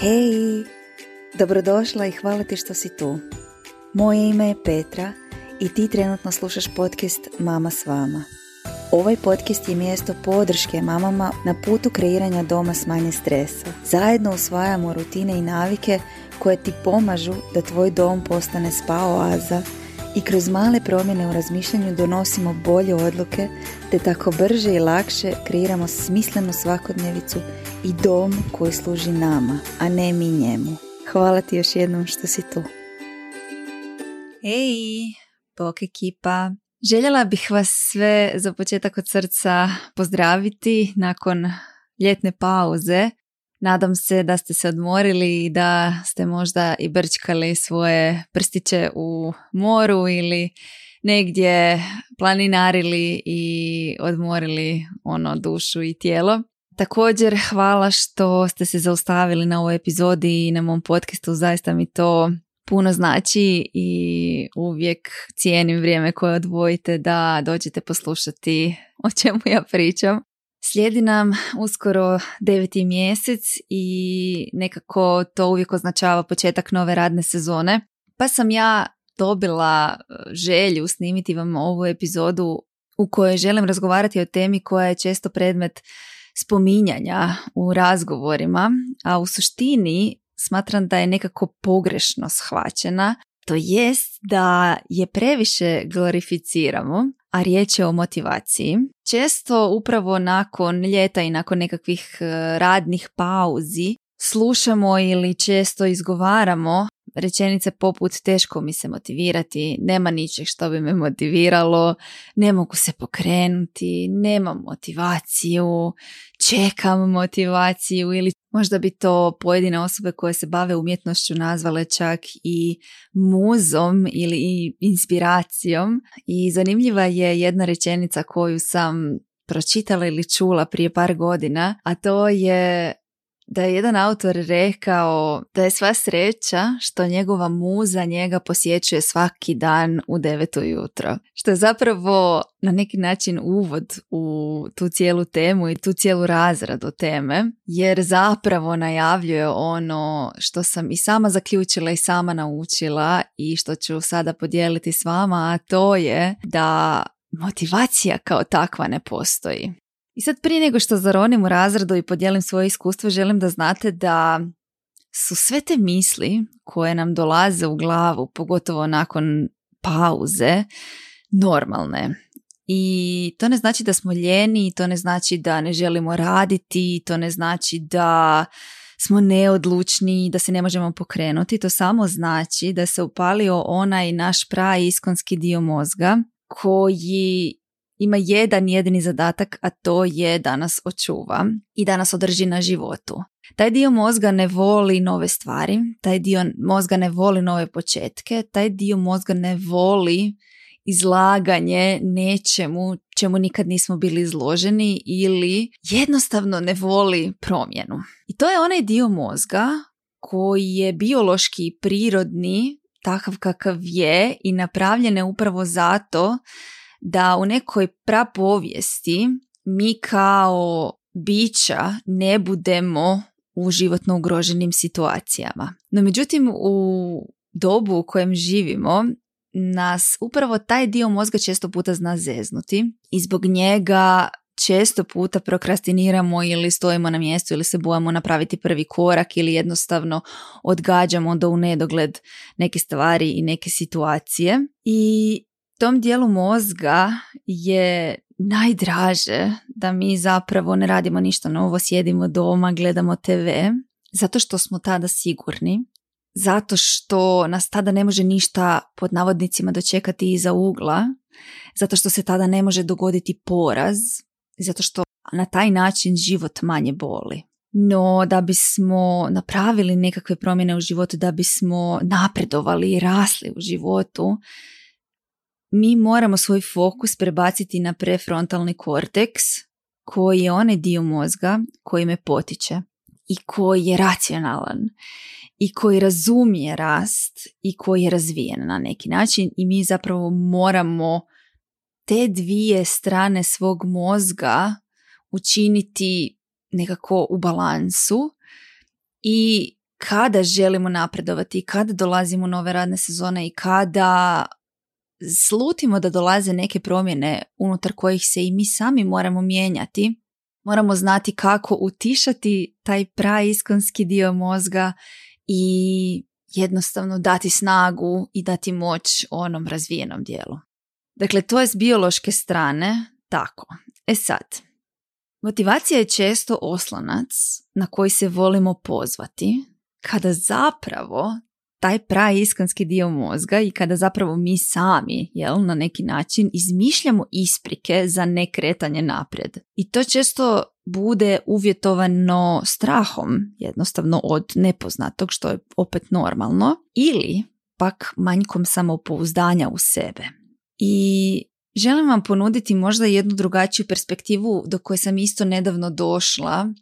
Hej, dobrodošla i hvala ti što si tu. Moje ime je Petra i ti trenutno slušaš podcast Mama s vama. Ovaj podcast je mjesto podrške mamama na putu kreiranja doma s manje stresa. Zajedno usvajamo rutine i navike koje ti pomažu da tvoj dom postane spa oaza i kroz male promjene u razmišljanju donosimo bolje odluke te tako brže i lakše kreiramo smislenu svakodnevicu i dom koji služi nama, a ne mi njemu. Hvala ti još jednom što si tu. Hej, bok ekipa. Željela bih vas sve za početak od srca pozdraviti nakon ljetne pauze. Nadam se da ste se odmorili i da ste možda i brčkali svoje prstiće u moru ili negdje planinarili i odmorili ono dušu i tijelo. Također hvala što ste se zaustavili na ovoj epizodi i na mom podcastu, zaista mi to puno znači i uvijek cijenim vrijeme koje odvojite da dođete poslušati o čemu ja pričam. Slijedi nam uskoro deveti mjesec i nekako to uvijek označava početak nove radne sezone. Pa sam ja dobila e, želju snimiti vam ovu epizodu u kojoj želim razgovarati o temi koja je često predmet spominjanja u razgovorima, a u suštini smatram da je nekako pogrešno shvaćena, to jest da je previše glorificiramo, a riječ je o motivaciji. Često upravo nakon ljeta i nakon nekakvih e, radnih pauzi slušamo ili često izgovaramo rečenice poput teško mi se motivirati, nema ničeg što bi me motiviralo, ne mogu se pokrenuti, nemam motivaciju, čekam motivaciju ili možda bi to pojedine osobe koje se bave umjetnošću nazvale čak i muzom ili inspiracijom. I zanimljiva je jedna rečenica koju sam pročitala ili čula prije par godina, a to je da je jedan autor rekao da je sva sreća što njegova muza njega posjećuje svaki dan u devetu jutro. Što je zapravo na neki način uvod u tu cijelu temu i tu cijelu razradu teme, jer zapravo najavljuje ono što sam i sama zaključila i sama naučila i što ću sada podijeliti s vama, a to je da motivacija kao takva ne postoji. I sad prije nego što zaronim u razredu i podijelim svoje iskustvo, želim da znate da su sve te misli koje nam dolaze u glavu, pogotovo nakon pauze, normalne. I to ne znači da smo ljeni, to ne znači da ne želimo raditi, to ne znači da smo neodlučni, da se ne možemo pokrenuti, to samo znači da se upalio onaj naš pravi iskonski dio mozga koji ima jedan jedini zadatak, a to je da nas očuva i da nas održi na životu. Taj dio mozga ne voli nove stvari, taj dio mozga ne voli nove početke, taj dio mozga ne voli izlaganje nečemu čemu nikad nismo bili izloženi ili jednostavno ne voli promjenu. I to je onaj dio mozga koji je biološki i prirodni takav kakav je i napravljen je upravo zato da u nekoj prapovijesti mi kao bića ne budemo u životno ugroženim situacijama. No međutim u dobu u kojem živimo nas upravo taj dio mozga često puta zna zeznuti i zbog njega često puta prokrastiniramo ili stojimo na mjestu ili se bojamo napraviti prvi korak ili jednostavno odgađamo do u nedogled neke stvari i neke situacije i tom dijelu mozga je najdraže da mi zapravo ne radimo ništa novo, sjedimo doma, gledamo TV, zato što smo tada sigurni, zato što nas tada ne može ništa pod navodnicima dočekati iza ugla, zato što se tada ne može dogoditi poraz, zato što na taj način život manje boli. No, da bismo napravili nekakve promjene u životu, da bismo napredovali i rasli u životu, mi moramo svoj fokus prebaciti na prefrontalni korteks koji je onaj dio mozga koji me potiče i koji je racionalan i koji razumije rast i koji je razvijen na neki način i mi zapravo moramo te dvije strane svog mozga učiniti nekako u balansu i kada želimo napredovati kada dolazimo u nove radne sezone i kada slutimo da dolaze neke promjene unutar kojih se i mi sami moramo mijenjati, moramo znati kako utišati taj praiskonski dio mozga i jednostavno dati snagu i dati moć onom razvijenom dijelu. Dakle, to je s biološke strane tako. E sad, motivacija je često oslonac na koji se volimo pozvati kada zapravo taj praiskonski dio mozga i kada zapravo mi sami, jel, na neki način izmišljamo isprike za nekretanje naprijed. I to često bude uvjetovano strahom, jednostavno od nepoznatog, što je opet normalno, ili pak manjkom samopouzdanja u sebe. I želim vam ponuditi možda jednu drugačiju perspektivu do koje sam isto nedavno došla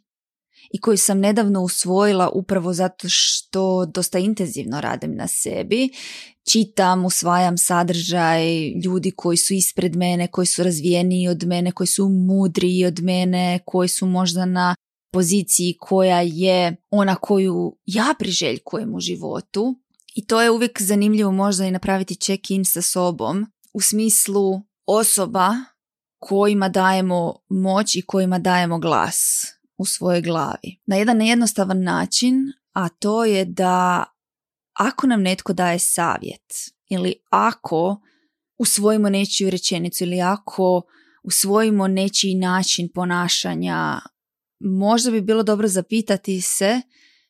i koju sam nedavno usvojila upravo zato što dosta intenzivno radim na sebi. Čitam, usvajam sadržaj ljudi koji su ispred mene, koji su razvijeniji od mene, koji su mudriji od mene, koji su možda na poziciji koja je ona koju ja priželjkujem u životu. I to je uvijek zanimljivo možda i napraviti check-in sa sobom u smislu osoba kojima dajemo moć i kojima dajemo glas u svojoj glavi. Na jedan jednostavan način, a to je da ako nam netko daje savjet ili ako usvojimo nečiju rečenicu ili ako usvojimo nečiji način ponašanja, možda bi bilo dobro zapitati se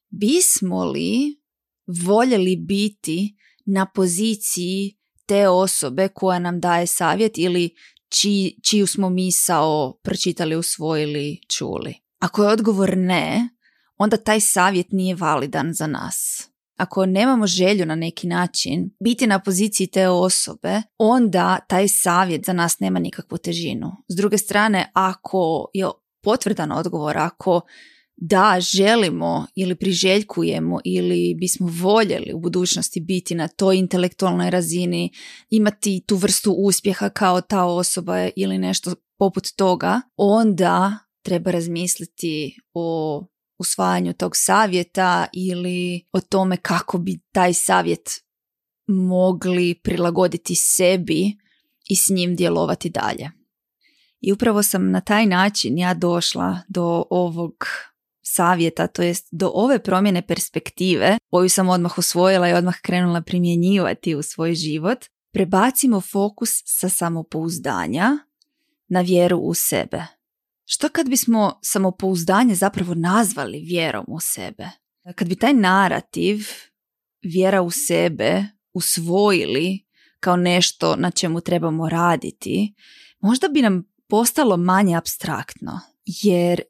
bismo li voljeli biti na poziciji te osobe koja nam daje savjet ili čiju smo misao pročitali, usvojili, čuli. Ako je odgovor ne, onda taj savjet nije validan za nas. Ako nemamo želju na neki način biti na poziciji te osobe, onda taj savjet za nas nema nikakvu težinu. S druge strane, ako je potvrdan odgovor, ako da želimo ili priželjkujemo ili bismo voljeli u budućnosti biti na toj intelektualnoj razini, imati tu vrstu uspjeha kao ta osoba ili nešto poput toga, onda treba razmisliti o usvajanju tog savjeta ili o tome kako bi taj savjet mogli prilagoditi sebi i s njim djelovati dalje. I upravo sam na taj način ja došla do ovog savjeta, to jest do ove promjene perspektive koju sam odmah usvojila i odmah krenula primjenjivati u svoj život, prebacimo fokus sa samopouzdanja na vjeru u sebe. Što kad bismo samopouzdanje zapravo nazvali vjerom u sebe? Kad bi taj narativ vjera u sebe usvojili kao nešto na čemu trebamo raditi, možda bi nam postalo manje abstraktno, jer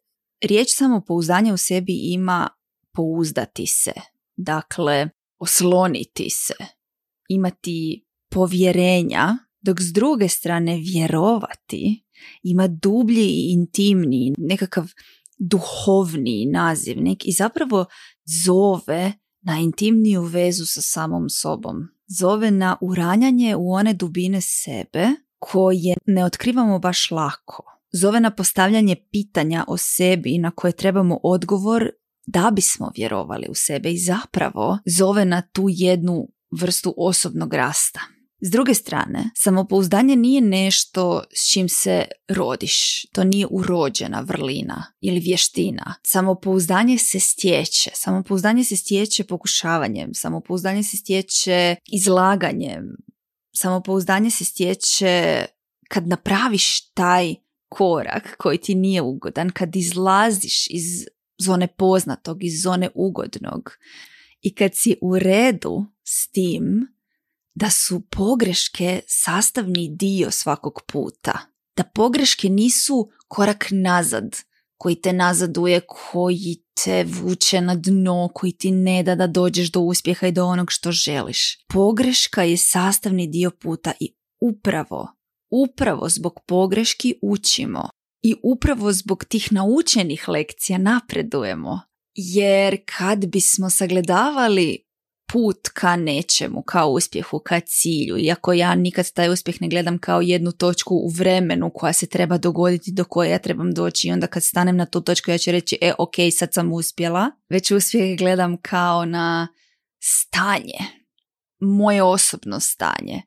riječ samopouzdanje u sebi ima pouzdati se, dakle osloniti se, imati povjerenja, dok s druge strane vjerovati ima dublji i intimniji, nekakav duhovni nazivnik i zapravo zove na intimniju vezu sa samom sobom. Zove na uranjanje u one dubine sebe koje ne otkrivamo baš lako. Zove na postavljanje pitanja o sebi na koje trebamo odgovor da bismo vjerovali u sebe i zapravo zove na tu jednu vrstu osobnog rasta. S druge strane, samopouzdanje nije nešto s čim se rodiš. To nije urođena vrlina ili vještina. Samopouzdanje se stječe. Samopouzdanje se stječe pokušavanjem. Samopouzdanje se stječe izlaganjem. Samopouzdanje se stječe kad napraviš taj korak koji ti nije ugodan, kad izlaziš iz zone poznatog, iz zone ugodnog i kad si u redu s tim da su pogreške sastavni dio svakog puta. Da pogreške nisu korak nazad koji te nazaduje, koji te vuče na dno, koji ti ne da da dođeš do uspjeha i do onog što želiš. Pogreška je sastavni dio puta i upravo, upravo zbog pogreški učimo i upravo zbog tih naučenih lekcija napredujemo. Jer kad bismo sagledavali put ka nečemu, kao uspjehu, ka cilju. Iako ja nikad taj uspjeh ne gledam kao jednu točku u vremenu koja se treba dogoditi do koje ja trebam doći i onda kad stanem na tu točku ja ću reći e ok sad sam uspjela. Već uspjeh gledam kao na stanje, moje osobno stanje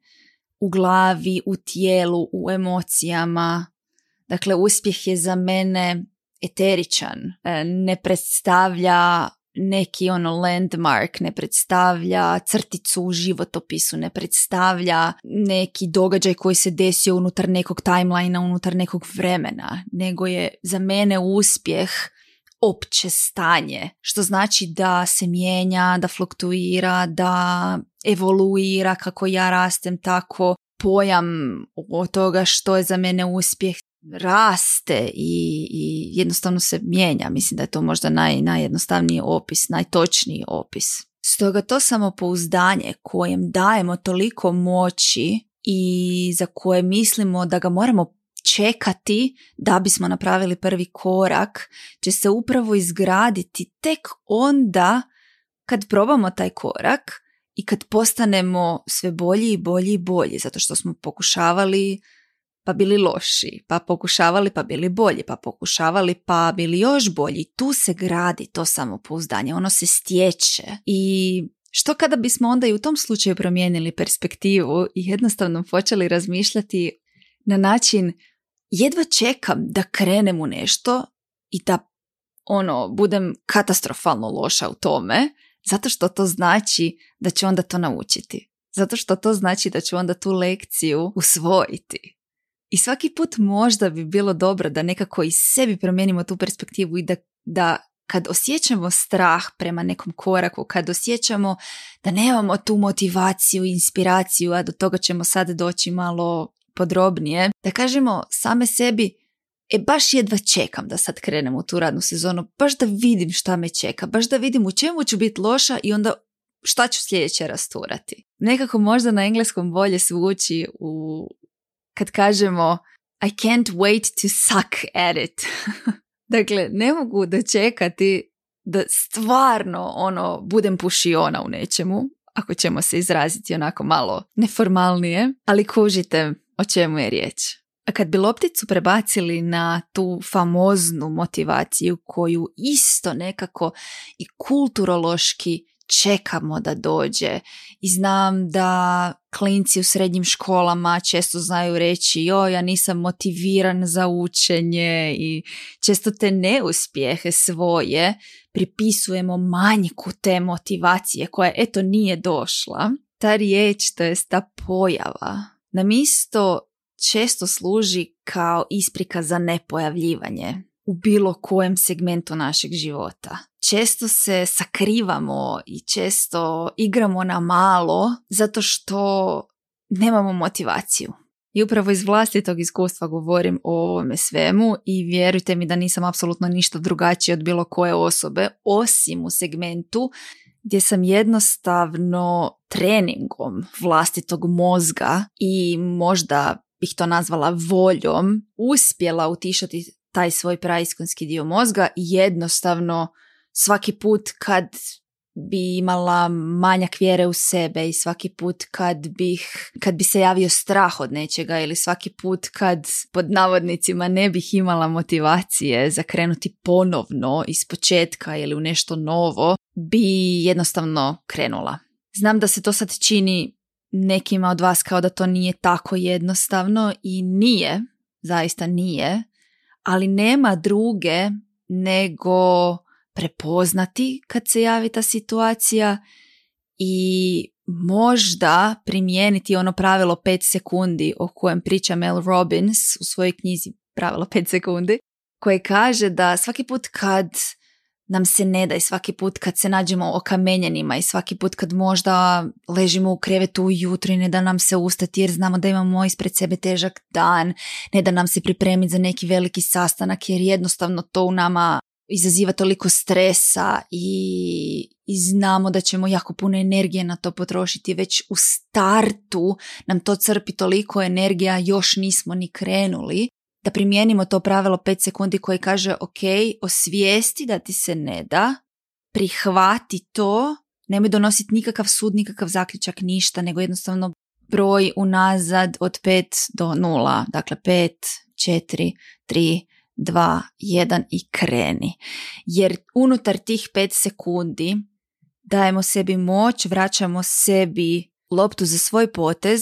u glavi, u tijelu, u emocijama. Dakle, uspjeh je za mene eteričan, e, ne predstavlja neki ono landmark, ne predstavlja crticu u životopisu, ne predstavlja neki događaj koji se desio unutar nekog timelina, unutar nekog vremena, nego je za mene uspjeh opće stanje, što znači da se mijenja, da fluktuira, da evoluira kako ja rastem, tako pojam od toga što je za mene uspjeh raste i, i jednostavno se mijenja. Mislim da je to možda naj, najjednostavniji opis, najtočniji opis. Stoga to samopouzdanje kojem dajemo toliko moći i za koje mislimo da ga moramo čekati da bismo napravili prvi korak će se upravo izgraditi tek onda kad probamo taj korak i kad postanemo sve bolji i bolji i bolji zato što smo pokušavali pa bili loši, pa pokušavali pa bili bolji, pa pokušavali pa bili još bolji. Tu se gradi to samopouzdanje, ono se stječe i što kada bismo onda i u tom slučaju promijenili perspektivu i jednostavno počeli razmišljati na način jedva čekam da krenem u nešto i da ono, budem katastrofalno loša u tome, zato što to znači da ću onda to naučiti. Zato što to znači da ću onda tu lekciju usvojiti. I svaki put možda bi bilo dobro da nekako i sebi promijenimo tu perspektivu i da, da kad osjećamo strah prema nekom koraku, kad osjećamo da nemamo tu motivaciju inspiraciju, a do toga ćemo sad doći malo podrobnije, da kažemo same sebi, e baš jedva čekam da sad krenem u tu radnu sezonu, baš da vidim šta me čeka, baš da vidim u čemu ću biti loša i onda šta ću sljedeće rasturati. Nekako možda na engleskom bolje zvuči u, kad kažemo I can't wait to suck at it. dakle, ne mogu dočekati da stvarno ono budem pušiona u nečemu, ako ćemo se izraziti onako malo neformalnije, ali kužite o čemu je riječ. A kad bi lopticu prebacili na tu famoznu motivaciju koju isto nekako i kulturološki čekamo da dođe i znam da klinci u srednjim školama često znaju reći jo ja nisam motiviran za učenje i često te neuspjehe svoje pripisujemo manjku te motivacije koja eto nije došla. Ta riječ, to je ta pojava, nam isto često služi kao isprika za nepojavljivanje u bilo kojem segmentu našeg života. Često se sakrivamo i često igramo na malo zato što nemamo motivaciju. I upravo iz vlastitog iskustva govorim o ovome svemu i vjerujte mi da nisam apsolutno ništa drugačije od bilo koje osobe, osim u segmentu gdje sam jednostavno treningom vlastitog mozga i možda bih to nazvala voljom uspjela utišati taj svoj praiskonski dio mozga i jednostavno svaki put kad bi imala manjak vjere u sebe i svaki put kad bih, kad bi se javio strah od nečega ili svaki put kad pod navodnicima ne bih imala motivacije za krenuti ponovno iz početka ili u nešto novo, bi jednostavno krenula. Znam da se to sad čini nekima od vas kao da to nije tako jednostavno i nije, zaista nije, ali nema druge nego prepoznati kad se javi ta situacija i možda primijeniti ono pravilo 5 sekundi o kojem priča Mel Robbins u svojoj knjizi Pravilo 5 sekundi, koje kaže da svaki put kad nam se ne da i svaki put kad se nađemo okamenjenima i svaki put kad možda ležimo u krevetu ujutro i ne da nam se ustati jer znamo da imamo ispred sebe težak dan, ne da nam se pripremiti za neki veliki sastanak jer jednostavno to u nama izaziva toliko stresa i, i znamo da ćemo jako puno energije na to potrošiti već u startu nam to crpi toliko energija još nismo ni krenuli da primijenimo to pravilo 5 sekundi koje kaže ok, osvijesti da ti se ne da, prihvati to Nemoj donositi nikakav sud, nikakav zaključak, ništa, nego jednostavno broj unazad od 5 do 0. Dakle, 5, 4, 3, 2, 1 i kreni. Jer unutar tih 5 sekundi dajemo sebi moć, vraćamo sebi loptu za svoj potez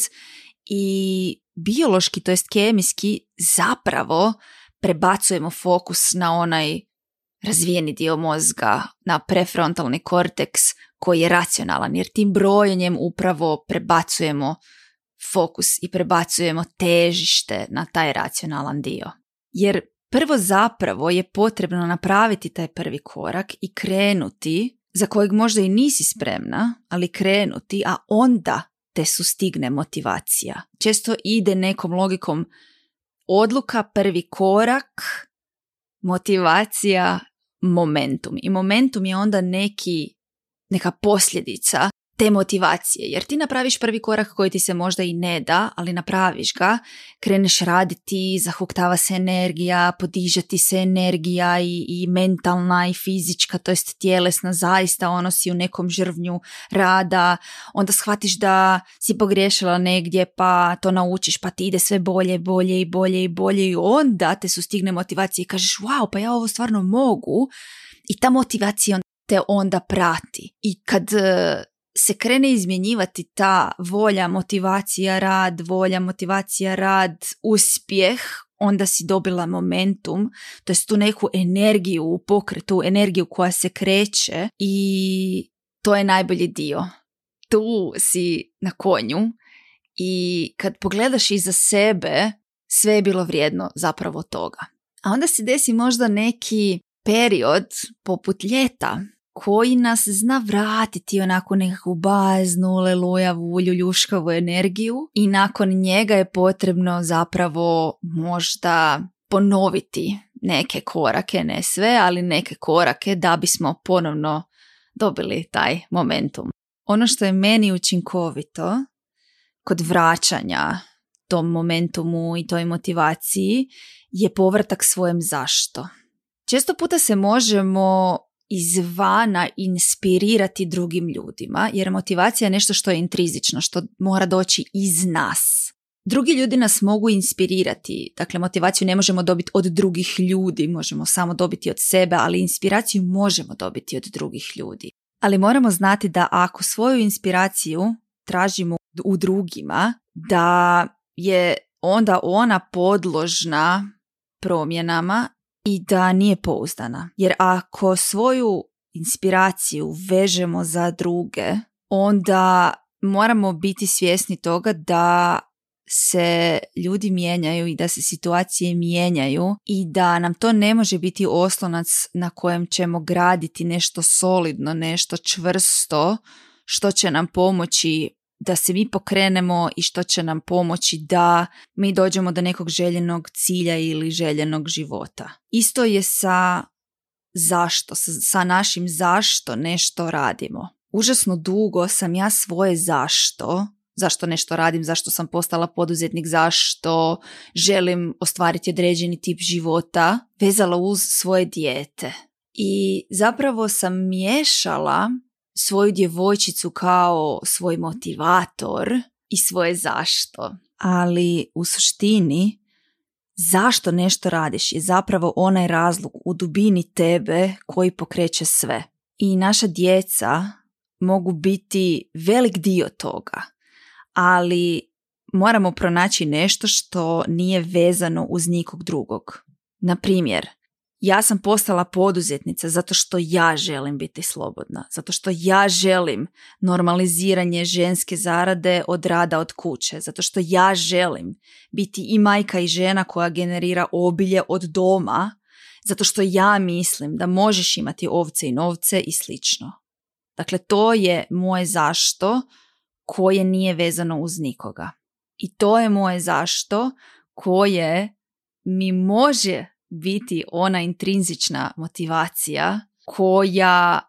i biološki, to jest kemijski, zapravo prebacujemo fokus na onaj razvijeni dio mozga, na prefrontalni korteks koji je racionalan, jer tim brojenjem upravo prebacujemo fokus i prebacujemo težište na taj racionalan dio. Jer prvo zapravo je potrebno napraviti taj prvi korak i krenuti, za kojeg možda i nisi spremna, ali krenuti, a onda te sustigne motivacija. Često ide nekom logikom odluka, prvi korak, motivacija, momentum. I momentum je onda neki, neka posljedica te motivacije, jer ti napraviš prvi korak koji ti se možda i ne da, ali napraviš ga, kreneš raditi, zahuktava se energija, podižati se energija i, i mentalna i fizička, to jest tjelesna, zaista ono si u nekom žrvnju rada, onda shvatiš da si pogriješila negdje pa to naučiš pa ti ide sve bolje, bolje i bolje i bolje i onda te sustigne motivacija i kažeš wow pa ja ovo stvarno mogu. I ta motivacija te onda prati. I kad se krene izmjenjivati ta volja, motivacija, rad, volja, motivacija, rad, uspjeh, onda si dobila momentum, to je tu neku energiju u pokretu, energiju koja se kreće i to je najbolji dio. Tu si na konju i kad pogledaš iza sebe, sve je bilo vrijedno zapravo toga. A onda se desi možda neki period poput ljeta koji nas zna vratiti onako nekakvu baznu, lelujavu, ljuljuškavu energiju i nakon njega je potrebno zapravo možda ponoviti neke korake, ne sve, ali neke korake da bismo ponovno dobili taj momentum. Ono što je meni učinkovito kod vraćanja tom momentumu i toj motivaciji je povratak svojem zašto. Često puta se možemo izvana inspirirati drugim ljudima, jer motivacija je nešto što je intrizično, što mora doći iz nas. Drugi ljudi nas mogu inspirirati, dakle motivaciju ne možemo dobiti od drugih ljudi, možemo samo dobiti od sebe, ali inspiraciju možemo dobiti od drugih ljudi. Ali moramo znati da ako svoju inspiraciju tražimo u drugima, da je onda ona podložna promjenama i da nije pouzdana. Jer ako svoju inspiraciju vežemo za druge, onda moramo biti svjesni toga da se ljudi mijenjaju i da se situacije mijenjaju i da nam to ne može biti oslonac na kojem ćemo graditi nešto solidno, nešto čvrsto što će nam pomoći da se mi pokrenemo i što će nam pomoći da mi dođemo do nekog željenog cilja ili željenog života. Isto je sa zašto, sa našim zašto nešto radimo. Užasno dugo sam ja svoje zašto, zašto nešto radim, zašto sam postala poduzetnik, zašto želim ostvariti određeni tip života, vezala uz svoje dijete. I zapravo sam miješala svoju djevojčicu kao svoj motivator i svoje zašto. Ali u suštini zašto nešto radiš je zapravo onaj razlog u dubini tebe koji pokreće sve. I naša djeca mogu biti velik dio toga, ali moramo pronaći nešto što nije vezano uz nikog drugog. Na primjer, ja sam postala poduzetnica zato što ja želim biti slobodna, zato što ja želim normaliziranje ženske zarade od rada od kuće, zato što ja želim biti i majka i žena koja generira obilje od doma, zato što ja mislim da možeš imati ovce i novce i slično. Dakle, to je moje zašto koje nije vezano uz nikoga. I to je moje zašto koje mi može biti ona intrinzična motivacija koja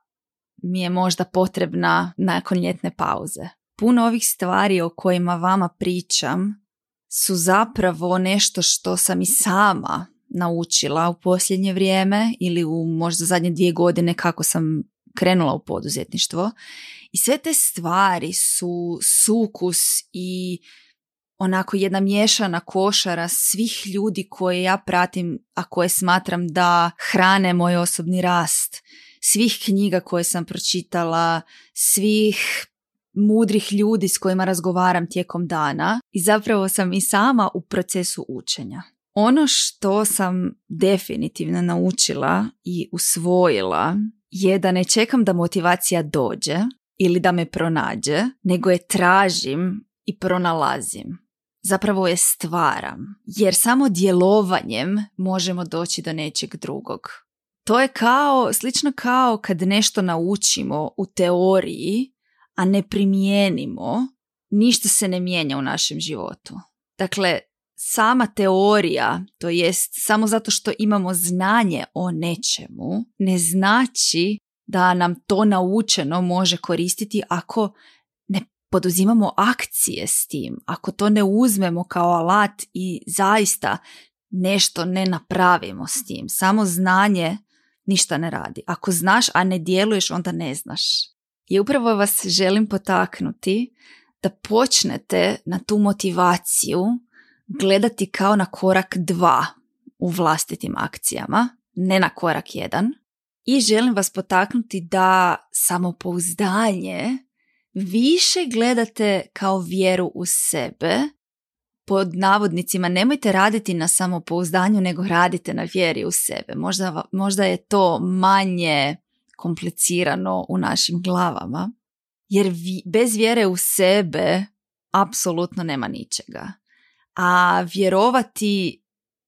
mi je možda potrebna nakon ljetne pauze. Puno ovih stvari o kojima vama pričam su zapravo nešto što sam i sama naučila u posljednje vrijeme ili u možda zadnje dvije godine kako sam krenula u poduzetništvo i sve te stvari su sukus i onako jedna miješana košara svih ljudi koje ja pratim, a koje smatram da hrane moj osobni rast, svih knjiga koje sam pročitala, svih mudrih ljudi s kojima razgovaram tijekom dana i zapravo sam i sama u procesu učenja. Ono što sam definitivno naučila i usvojila je da ne čekam da motivacija dođe ili da me pronađe, nego je tražim i pronalazim. Zapravo je stvaram, jer samo djelovanjem možemo doći do nečeg drugog. To je kao, slično kao kad nešto naučimo u teoriji, a ne primijenimo, ništa se ne mijenja u našem životu. Dakle, sama teorija, to jest samo zato što imamo znanje o nečemu, ne znači da nam to naučeno može koristiti ako poduzimamo akcije s tim, ako to ne uzmemo kao alat i zaista nešto ne napravimo s tim. Samo znanje ništa ne radi. Ako znaš, a ne djeluješ, onda ne znaš. I upravo vas želim potaknuti da počnete na tu motivaciju gledati kao na korak dva u vlastitim akcijama, ne na korak jedan. I želim vas potaknuti da samopouzdanje više gledate kao vjeru u sebe. Pod navodnicima nemojte raditi na samopouzdanju, nego radite na vjeri u sebe. Možda, možda je to manje komplicirano u našim glavama, jer bez vjere u sebe apsolutno nema ničega. A vjerovati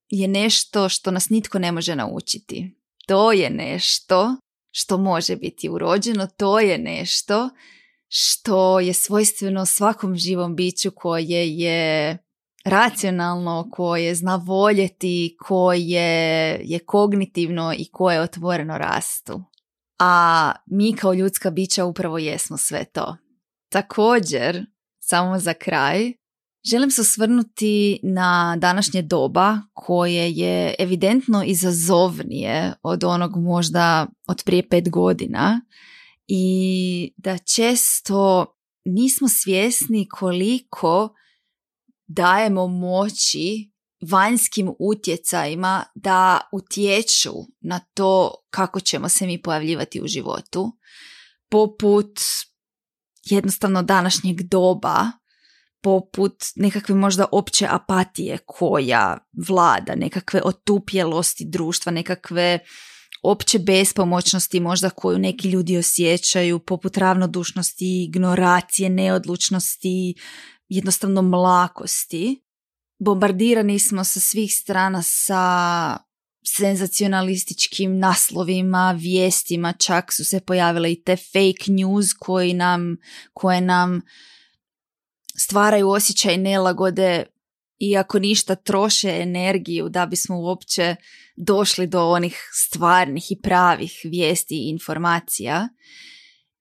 je nešto što nas nitko ne može naučiti. To je nešto što može biti urođeno, to je nešto što je svojstveno svakom živom biću koje je racionalno, koje zna voljeti, koje je kognitivno i koje je otvoreno rastu. A mi kao ljudska bića upravo jesmo sve to. Također, samo za kraj, želim se osvrnuti na današnje doba koje je evidentno izazovnije od onog možda od prije pet godina i da često nismo svjesni koliko dajemo moći vanjskim utjecajima da utječu na to kako ćemo se mi pojavljivati u životu, poput jednostavno današnjeg doba, poput nekakve možda opće apatije koja vlada, nekakve otupjelosti društva, nekakve opće bespomoćnosti možda koju neki ljudi osjećaju, poput ravnodušnosti, ignoracije, neodlučnosti, jednostavno mlakosti. Bombardirani smo sa svih strana sa senzacionalističkim naslovima, vijestima, čak su se pojavile i te fake news koji nam, koje nam stvaraju osjećaj nelagode i ako ništa troše energiju da bismo uopće došli do onih stvarnih i pravih vijesti i informacija.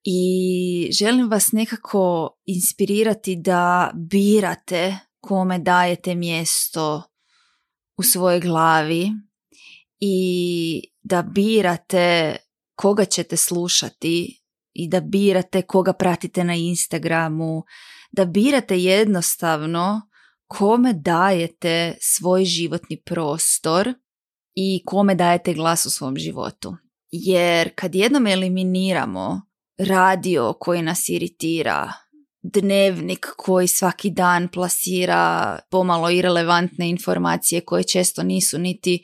I želim vas nekako inspirirati da birate kome dajete mjesto u svojoj glavi i da birate koga ćete slušati i da birate koga pratite na Instagramu, da birate jednostavno kome dajete svoj životni prostor i kome dajete glas u svom životu. Jer kad jednom eliminiramo radio koji nas iritira, dnevnik koji svaki dan plasira pomalo irelevantne informacije koje često nisu niti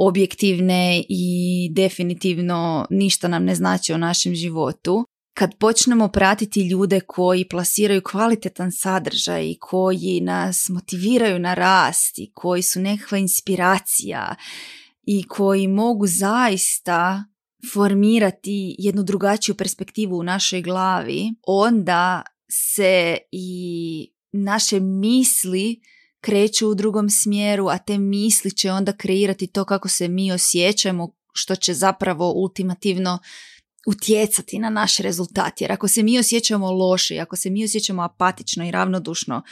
objektivne i definitivno ništa nam ne znači o našem životu. Kad počnemo pratiti ljude koji plasiraju kvalitetan sadržaj i koji nas motiviraju na rast i koji su nekakva inspiracija i koji mogu zaista formirati jednu drugačiju perspektivu u našoj glavi, onda se i naše misli kreću u drugom smjeru, a te misli će onda kreirati to kako se mi osjećamo, što će zapravo ultimativno utjecati na naš rezultat. Jer ako se mi osjećamo loše, ako se mi osjećamo apatično i ravnodušno,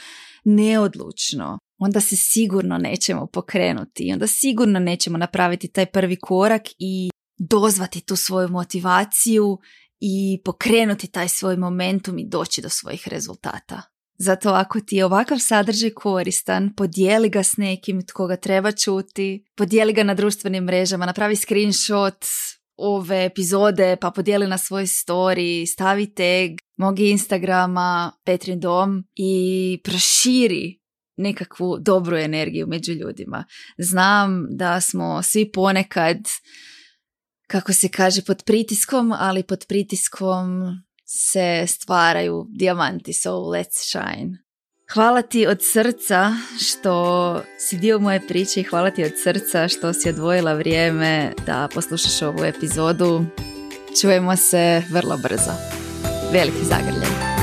neodlučno, onda se sigurno nećemo pokrenuti i onda sigurno nećemo napraviti taj prvi korak i dozvati tu svoju motivaciju i pokrenuti taj svoj momentum i doći do svojih rezultata. Zato ako ti je ovakav sadržaj koristan, podijeli ga s nekim tko ga treba čuti, podijeli ga na društvenim mrežama, napravi screenshot ove epizode pa podijeli na svoj story, stavi tag mog Instagrama Petrin dom i proširi nekakvu dobru energiju među ljudima. Znam da smo svi ponekad kako se kaže pod pritiskom, ali pod pritiskom se stvaraju dijamanti, so let's shine. Hvala ti od srca što si dio moje priče i hvala ti od srca što si odvojila vrijeme da poslušaš ovu epizodu. Čujemo se vrlo brzo. Veliki zagrljaj.